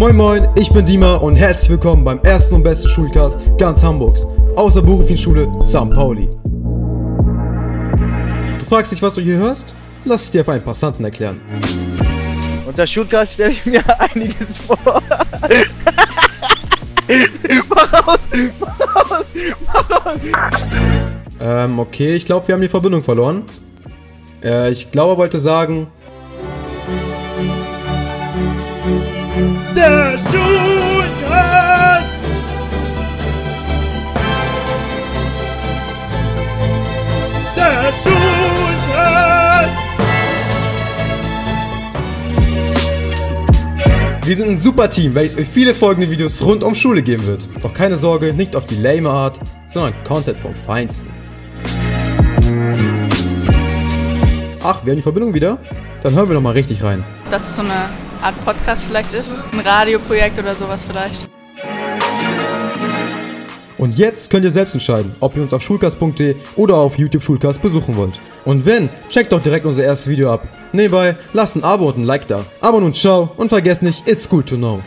Moin Moin, ich bin Dima und herzlich willkommen beim ersten und besten Schulcast ganz Hamburgs, aus der Berufsschule St. Pauli. Du fragst dich, was du hier hörst? Lass es dir auf einen Passanten erklären. Unter Schulcast stelle ich mir einiges vor. mach raus! Mach raus! Mach raus! Ähm, okay, ich glaube, wir haben die Verbindung verloren. Äh, ich glaube, er wollte sagen, Der Schulcast! Der Schulcast! wir sind ein super Team, welches euch viele folgende Videos rund um Schule geben wird. Doch keine Sorge, nicht auf die lame Art, sondern Content vom Feinsten. Ach, wir haben die Verbindung wieder? Dann hören wir noch mal richtig rein. dass es so eine Art Podcast vielleicht ist. Ein Radioprojekt oder sowas vielleicht. Und jetzt könnt ihr selbst entscheiden, ob ihr uns auf schulcast.de oder auf YouTube Schulcast besuchen wollt. Und wenn, checkt doch direkt unser erstes Video ab. Nebenbei, lasst ein Abo und ein Like da. Aber nun ciao und vergesst nicht, it's good to know.